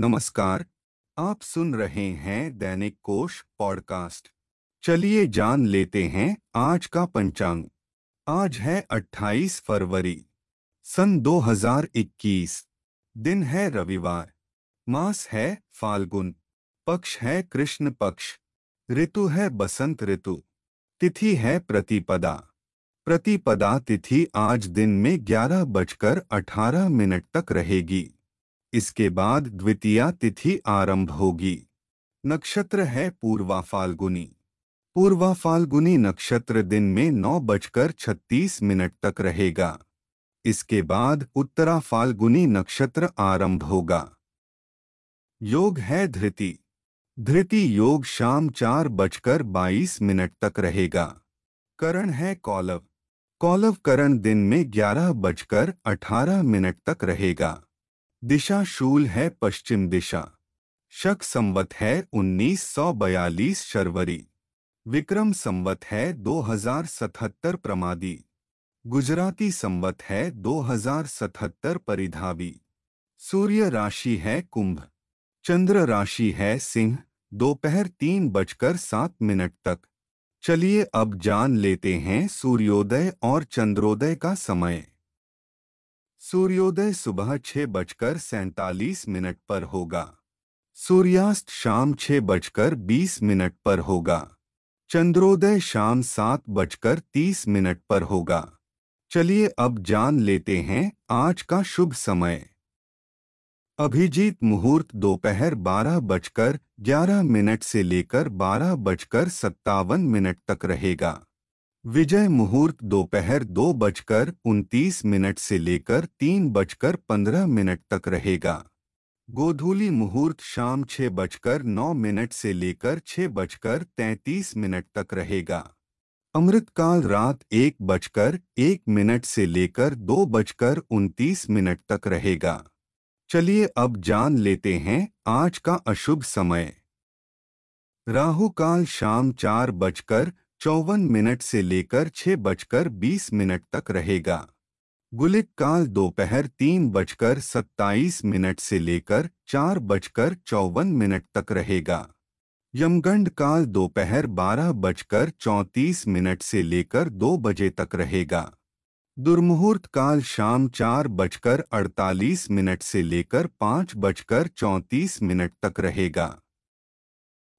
नमस्कार, आप सुन रहे हैं दैनिक कोश पॉडकास्ट। चलिए जान लेते हैं आज का पंचांग। आज है 28 फरवरी, सन 2021 दिन है रविवार, मास है फाल्गुन, पक्ष है कृष्ण पक्ष, ऋतु है बसंत ऋतु, तिथि है प्रतिपदा। प्रतिपदा तिथि आज दिन में ग्यारह बजकर अठारह मिनट तक रहेगी। इसके बाद द्वितीया तिथि आरंभ होगी। नक्षत्र है पूर्वा फाल्गुनी पूर्वा फाल्गुनी नक्षत्र दिन में नौ बजकर छत्तीस मिनट तक रहेगा। इसके बाद उत्तरा फाल्गुनी नक्षत्र आरंभ होगा। योग है धृति। धृति योग शाम चार बजकर बाईस मिनट तक रहेगा। करण है कौलव। कौलव करण दिन में ग्यारह बजकर अठारह मिनट तक रहेगा। दिशा शूल है पश्चिम दिशा। शक संवत है 1942 शर्वरी। विक्रम संवत है 2077 प्रमादी। गुजराती संवत है 2077 परिधावी। सूर्य राशि है कुंभ। चंद्र राशि है सिंह। दोपहर तीन बजकर सात मिनट तक। चलिए अब जान लेते हैं सूर्योदय और चंद्रोदय का समय। सूर्योदय सुबह छह बजकर सैतालीस मिनट पर होगा। सूर्यास्त शाम छह बजकर बीस मिनट पर होगा। चंद्रोदय शाम सात बजकर तीस मिनट पर होगा। चलिए अब जान लेते हैं आज का शुभ समय। अभिजीत मुहूर्त दोपहर बारह बजकर ग्यारह मिनट से लेकर बारह बजकर सत्तावन मिनट तक रहेगा। विजय मुहूर्त दोपहर दो बजकर उनतीस मिनट से लेकर तीन बजकर पंद्रह मिनट तक रहेगा। गोधूली मुहूर्त शाम छह बजकर नौ मिनट से लेकर छह बजकर तैंतीस मिनट तक रहेगा। अमृतकाल रात एक बजकर एक मिनट से लेकर दो बजकर उनतीस मिनट तक रहेगा। चलिए अब जान लेते हैं आज का अशुभ समय। राहु काल शाम चार बजकर चौवन मिनट से लेकर छह बजकर बीस मिनट तक रहेगा। गुलिक काल दोपहर तीन बजकर सत्ताईस मिनट से लेकर चार बजकर चौवन मिनट तक रहेगा। यमगंड काल दोपहर बारह बजकर चौंतीस मिनट से लेकर दो बजे तक रहेगा। दुर्मुहूर्त काल शाम चार बजकर अड़तालीस मिनट से लेकर पाँच बजकर चौंतीस मिनट तक रहेगा।